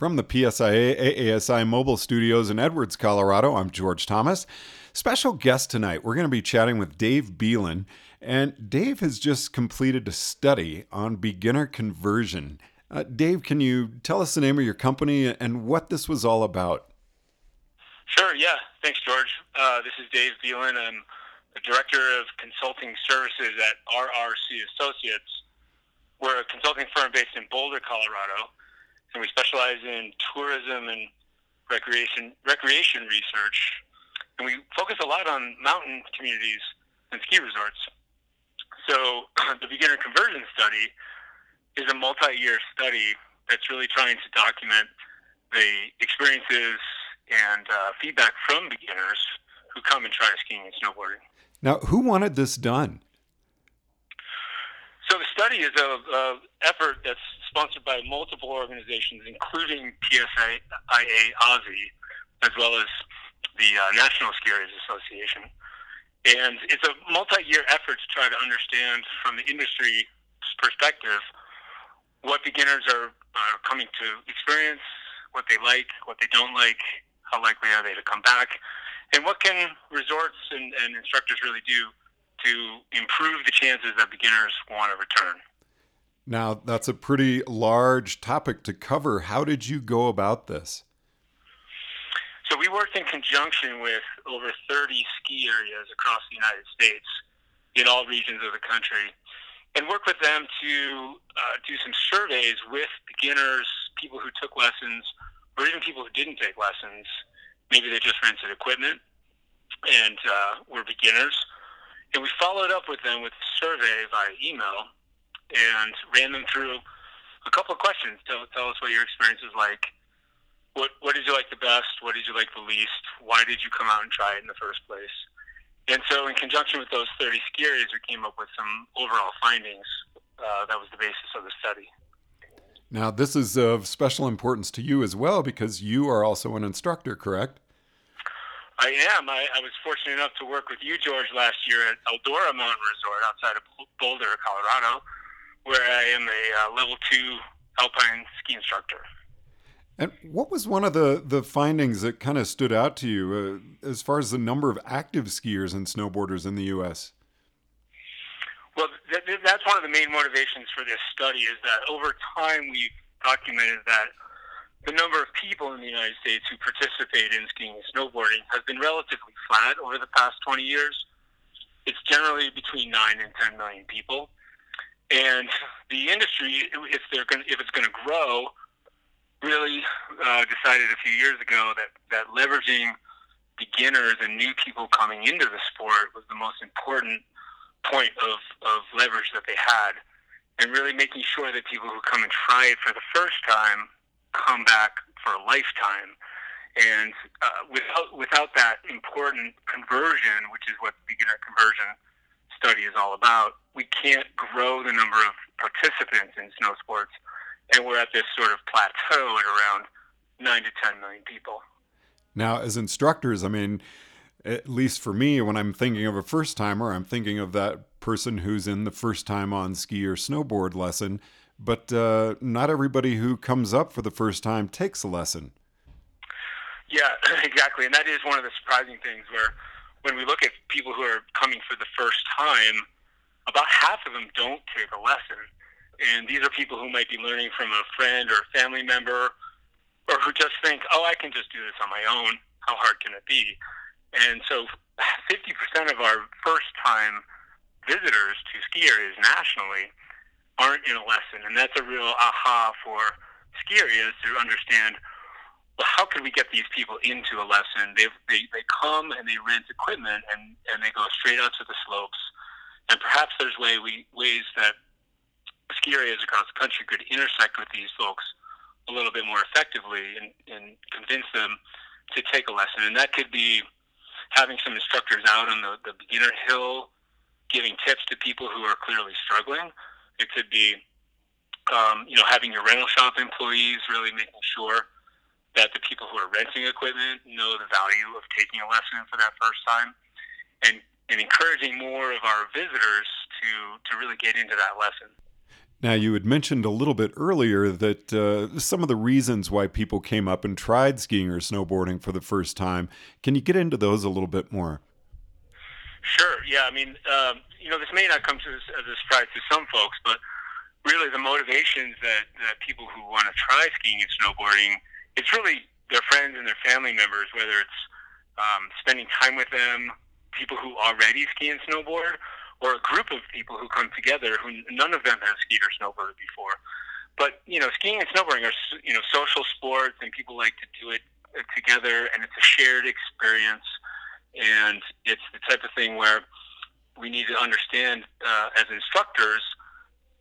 From the PSIA AASI mobile studios in Edwards, Colorado, I'm George Thomas. Special guest tonight, we're going to be chatting with Dave Belin. And Dave has just completed a study on beginner conversion. Uh, Dave, can you tell us the name of your company and what this was all about? Sure, yeah. Thanks, George. Uh, this is Dave Belin. I'm the Director of Consulting Services at RRC Associates. We're a consulting firm based in Boulder, Colorado and we specialize in tourism and recreation recreation research, and we focus a lot on mountain communities and ski resorts. So the beginner conversion study is a multi-year study that's really trying to document the experiences and uh, feedback from beginners who come and try skiing and snowboarding. Now, who wanted this done? So the study is a, a effort that's sponsored by multiple organizations, including PSIA AASI, as well as the uh, National Ski Areas Association. And it's a multi-year effort to try to understand from the industry perspective what beginners are, are coming to experience, what they like, what they don't like, how likely are they to come back, and what can resorts and, and instructors really do to improve the chances that beginners want to return. Now, that's a pretty large topic to cover. How did you go about this? So, we worked in conjunction with over 30 ski areas across the United States in all regions of the country and worked with them to uh, do some surveys with beginners, people who took lessons, or even people who didn't take lessons. Maybe they just rented equipment and uh, were beginners. And we followed up with them with a survey via email and ran them through a couple of questions. Tell, tell us what your experience is like. What what did you like the best? What did you like the least? Why did you come out and try it in the first place? And so, in conjunction with those 30 ski areas, we came up with some overall findings. Uh, that was the basis of the study. Now, this is of special importance to you as well because you are also an instructor, correct? I am. I, I was fortunate enough to work with you, George, last year at Eldora Mountain Resort outside of Boulder, Colorado where I am a uh, level two alpine ski instructor. And what was one of the, the findings that kind of stood out to you uh, as far as the number of active skiers and snowboarders in the U.S.? Well, th- th- that's one of the main motivations for this study is that over time we've documented that the number of people in the United States who participate in skiing and snowboarding has been relatively flat over the past 20 years. It's generally between 9 and 10 million people. And the industry, if they're going, if it's going to grow, really uh, decided a few years ago that that leveraging beginners and new people coming into the sport was the most important point of, of leverage that they had, and really making sure that people who come and try it for the first time come back for a lifetime. And uh, without without that important conversion, which is what beginner conversion study is all about, we can't grow the number of participants in snow sports, and we're at this sort of plateau at around nine to ten million people. Now, as instructors, I mean, at least for me, when I'm thinking of a first timer, I'm thinking of that person who's in the first time on ski or snowboard lesson. But uh, not everybody who comes up for the first time takes a lesson. Yeah, exactly. And that is one of the surprising things where when we look at people who are coming for the first time, about half of them don't take a lesson. And these are people who might be learning from a friend or a family member, or who just think, oh, I can just do this on my own. How hard can it be? And so 50% of our first time visitors to ski areas nationally aren't in a lesson. And that's a real aha for ski areas to understand well, how can we get these people into a lesson? They, they, they come and they rent equipment and, and they go straight out to the slopes. And perhaps there's way we, ways that ski areas across the country could intersect with these folks a little bit more effectively and, and convince them to take a lesson. And that could be having some instructors out on the, the beginner hill, giving tips to people who are clearly struggling. It could be, um, you know, having your rental shop employees really making sure that the people who are renting equipment know the value of taking a lesson for that first time, and and encouraging more of our visitors to to really get into that lesson. Now, you had mentioned a little bit earlier that uh, some of the reasons why people came up and tried skiing or snowboarding for the first time. Can you get into those a little bit more? Sure. Yeah. I mean, um, you know, this may not come to as a surprise to some folks, but really the motivations that, that people who want to try skiing and snowboarding, it's really their friends and their family members, whether it's um, spending time with them, people who already ski and snowboard, or a group of people who come together who none of them have skied or snowboarded before. But you know, skiing and snowboarding are you know social sports, and people like to do it uh, together, and it's a shared experience. And it's the type of thing where we need to understand uh, as instructors.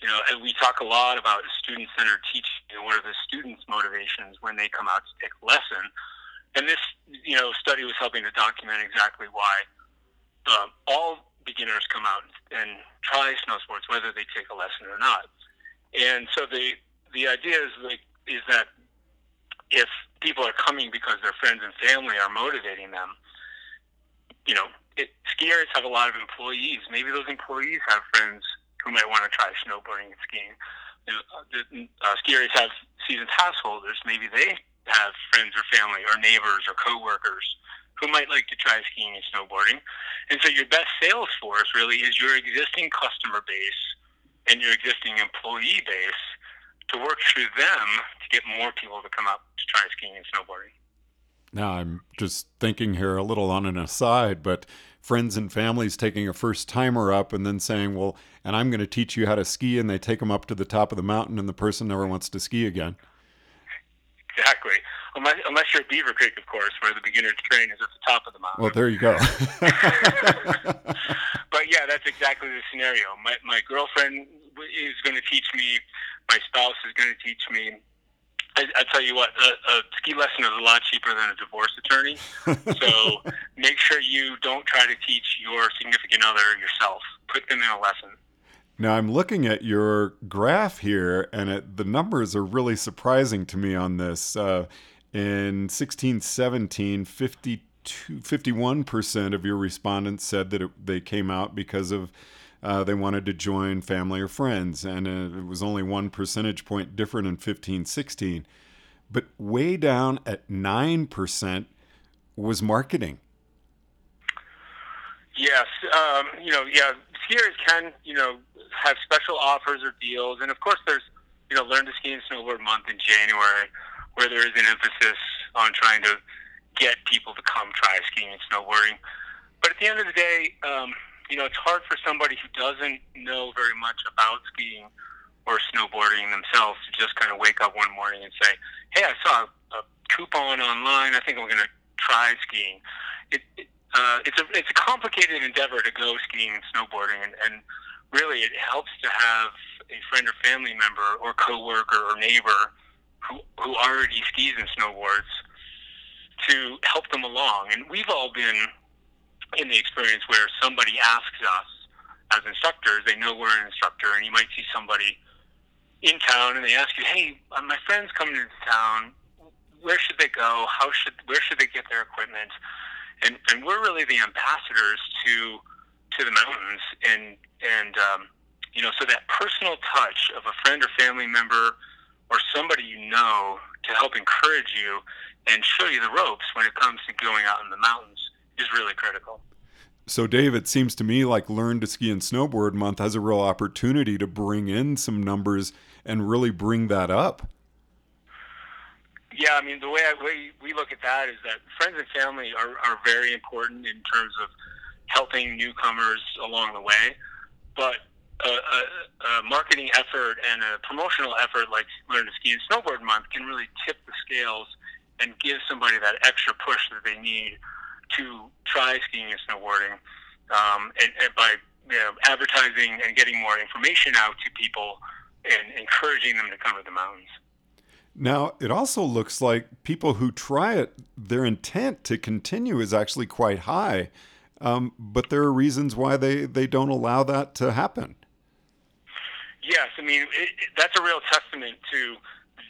You know, we talk a lot about student-centered teaching and what are the students' motivations when they come out to take a lesson. And this, you know, study was helping to document exactly why um, all beginners come out and try snow sports, whether they take a lesson or not. And so the the idea is like is that if people are coming because their friends and family are motivating them, you know, it, skiers have a lot of employees. Maybe those employees have friends who might want to try snowboarding and skiing. You know, uh, skiers have season pass holders. Maybe they have friends or family or neighbors or coworkers who might like to try skiing and snowboarding. And so your best sales force really is your existing customer base and your existing employee base to work through them to get more people to come up to try skiing and snowboarding. Now, I'm just thinking here a little on an aside, but friends and families taking a first timer up and then saying, Well, and I'm going to teach you how to ski, and they take them up to the top of the mountain, and the person never wants to ski again. Exactly unless, unless you're at Beaver Creek, of course, where the beginner's train is at the top of the mountain. Well, there you go. but yeah, that's exactly the scenario. My my girlfriend is going to teach me. My spouse is going to teach me. I, I tell you what, a, a ski lesson is a lot cheaper than a divorce attorney. so make sure you don't try to teach your significant other yourself. Put them in a lesson. Now I'm looking at your graph here, and it, the numbers are really surprising to me on this. Uh, in 1617, 52, 51% of your respondents said that it, they came out because of uh, they wanted to join family or friends, and uh, it was only one percentage point different in 1516. But way down at 9% was marketing. Yes, um, you know, yeah, skiers can, you know, have special offers or deals, and of course, there's, you know, learn to ski and snowboard month in January where there is an emphasis on trying to get people to come try skiing and snowboarding. But at the end of the day, um, you know, it's hard for somebody who doesn't know very much about skiing or snowboarding themselves to just kind of wake up one morning and say, "Hey, I saw a, a coupon online. I think I'm going to try skiing." It, it, uh, it's a it's a complicated endeavor to go skiing and snowboarding, and, and really it helps to have a friend or family member or coworker or neighbor who, who already skis and snowboards to help them along. And we've all been in the experience where somebody asks us as instructors, they know we're an instructor, and you might see somebody in town and they ask you, "Hey, uh, my friend's coming into town. Where should they go? How should where should they get their equipment?" And and we're really the ambassadors to to the mountains, and and um, you know, so that personal touch of a friend or family member or somebody you know to help encourage you and show you the ropes when it comes to going out in the mountains is really critical. So, Dave, it seems to me like Learn to Ski and Snowboard Month has a real opportunity to bring in some numbers and really bring that up. Yeah, I mean, the way, I, way we look at that is that friends and family are, are very important in terms of helping newcomers along the way. But a, a, a, marketing effort and a promotional effort like Learn to Ski and Snowboard Month can really tip the scales and give somebody that extra push that they need to try skiing and snowboarding. Um, and, and by you know, advertising and getting more information out to people and encouraging them to come to the mountains. Now, it also looks like people who try it, their intent to continue is actually quite high. Um, but there are reasons why they, they don't allow that to happen. Yes, I mean it, it, that's a real testament to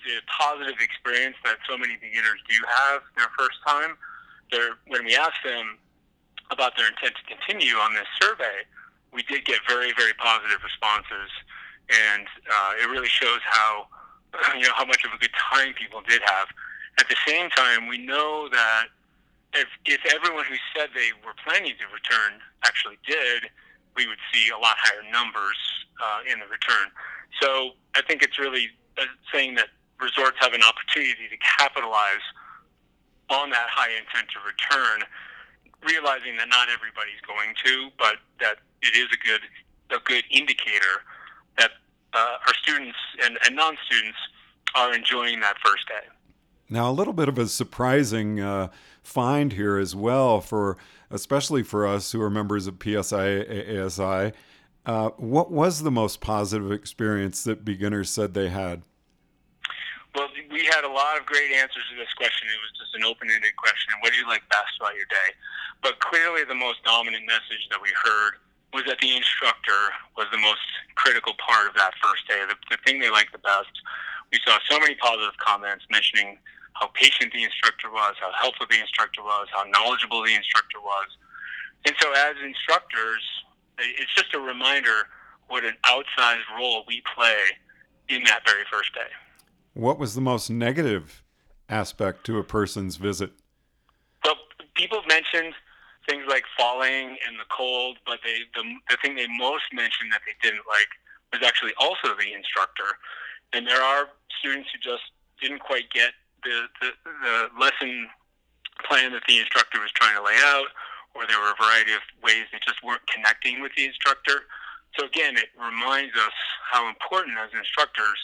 the positive experience that so many beginners do have their first time. They're, when we asked them about their intent to continue on this survey, we did get very, very positive responses. and uh, it really shows how you know how much of a good time people did have. At the same time, we know that if if everyone who said they were planning to return actually did, we would see a lot higher numbers uh, in the return. So I think it's really uh, saying that resorts have an opportunity to capitalize on that high intent to return, realizing that not everybody's going to, but that it is a good a good indicator that uh, our students and, and non students are enjoying that first day. Now, a little bit of a surprising uh, find here as well, for especially for us who are members of PSI ASI. Uh, what was the most positive experience that beginners said they had? Well, we had a lot of great answers to this question. It was just an open-ended question. What do you like best about your day? But clearly, the most dominant message that we heard was that the instructor was the most critical part of that first day. The, the thing they liked the best. We saw so many positive comments mentioning how patient the instructor was, how helpful the instructor was, how knowledgeable the instructor was. And so, as instructors, it's just a reminder what an outsized role we play in that very first day. What was the most negative aspect to a person's visit? Well, people mentioned things like falling in the cold, but they the, the thing they most mentioned that they didn't like was actually also the instructor. And there are students who just didn't quite get the, the, the lesson plan that the instructor was trying to lay out, or there were a variety of ways they just weren't connecting with the instructor. So again, it reminds us how important as instructors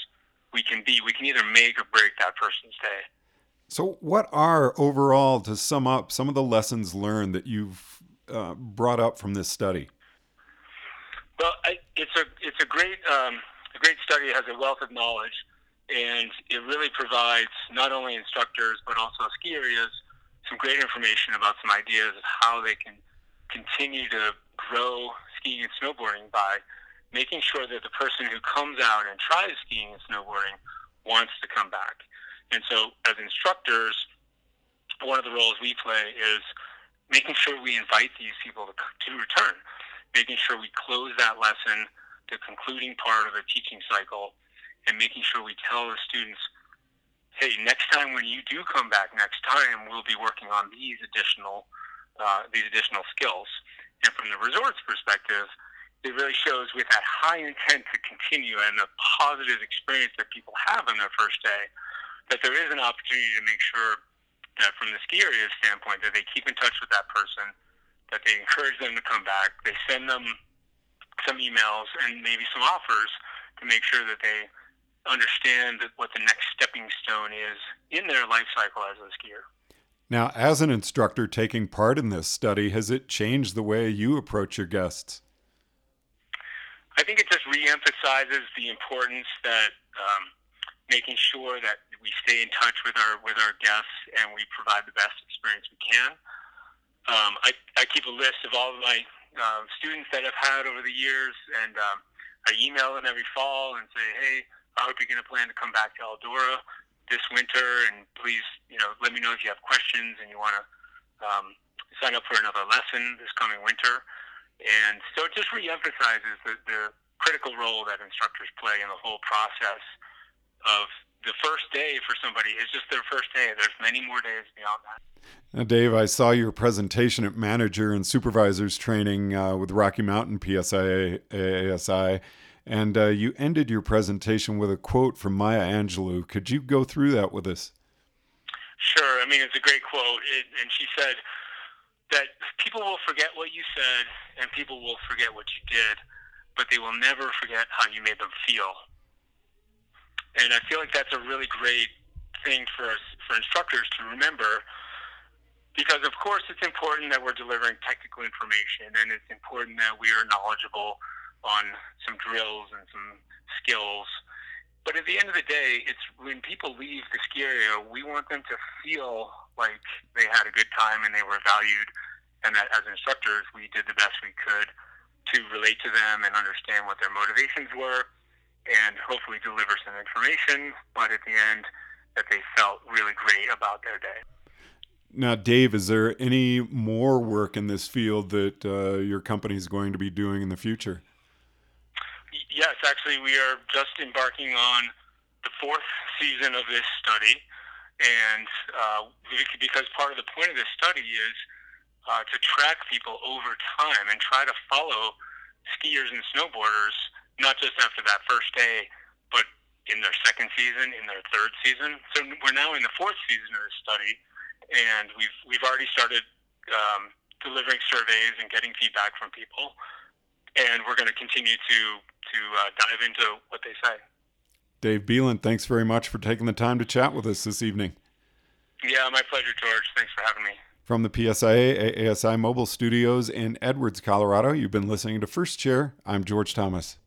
we can be. We can either make or break that person's day. So, what are overall, to sum up, some of the lessons learned that you've uh, brought up from this study? Well, I, it's a it's a great um, a great study. It has a wealth of knowledge, and it really provides not only instructors but also ski areas some great information about some ideas of how they can continue to grow skiing and snowboarding by making sure that the person who comes out and tries skiing and snowboarding wants to come back. And so, as instructors, one of the roles we play is making sure we invite these people to, to return, making sure we close that lesson, the concluding part of the teaching cycle, and making sure we tell the students, hey, next time when you do come back next time, we'll be working on these additional uh, these additional skills. And from the resort's perspective, it really shows with that high intent to continue and the positive experience that people have on their first day that there is an opportunity to make sure that from the ski area standpoint that they keep in touch with that person, that they encourage them to come back, they send them some emails and maybe some offers to make sure that they understand what the next stepping stone is in their life cycle as a skier. Now, as an instructor taking part in this study, has it changed the way you approach your guests? I think it just reemphasizes the importance that um, making sure that we stay in touch with our with our guests and we provide the best experience we can. Um, I, I keep a list of all of my uh, students that I've had over the years, and um, I email them every fall and say, "Hey, I hope you're going to plan to come back to Eldora this winter, and please, you know, let me know if you have questions and you want to um, sign up for another lesson this coming winter." And so it just reemphasizes the, the critical role that instructors play in the whole process of the first day for somebody is just their first day. There's many more days beyond that. Now, Dave, I saw your presentation at manager and supervisors training uh, with Rocky Mountain PSI ASI, and uh, you ended your presentation with a quote from Maya Angelou. Could you go through that with us? Sure. I mean, it's a great quote, it, and she said people will forget what you said, and people will forget what you did, but they will never forget how you made them feel. And I feel like that's a really great thing for us, for instructors to remember because of course it's important that we're delivering technical information and it's important that we are knowledgeable on some drills and some skills. But at the end of the day, it's when people leave the ski area, we want them to feel like they had a good time and they were valued, and that as instructors, we did the best we could to relate to them and understand what their motivations were and hopefully deliver some information, but at the end, that they felt really great about their day. Now, Dave, is there any more work in this field that uh, your company is going to be doing in the future? Yes, actually, we are just embarking on the fourth season of this study, and uh, because part of the point of this study is uh, to track people over time and try to follow skiers and snowboarders, not just after that first day, but in their second season, in their third season. So we're now in the fourth season of this study, and we've we've already started um, delivering surveys and getting feedback from people, and we're going to continue to to uh, dive into what they say. Dave Belin, thanks very much for taking the time to chat with us this evening. Yeah, my pleasure, George. Thanks for having me. From the PSIA ASI Mobile Studios in Edwards, Colorado, you've been listening to First Chair. I'm George Thomas.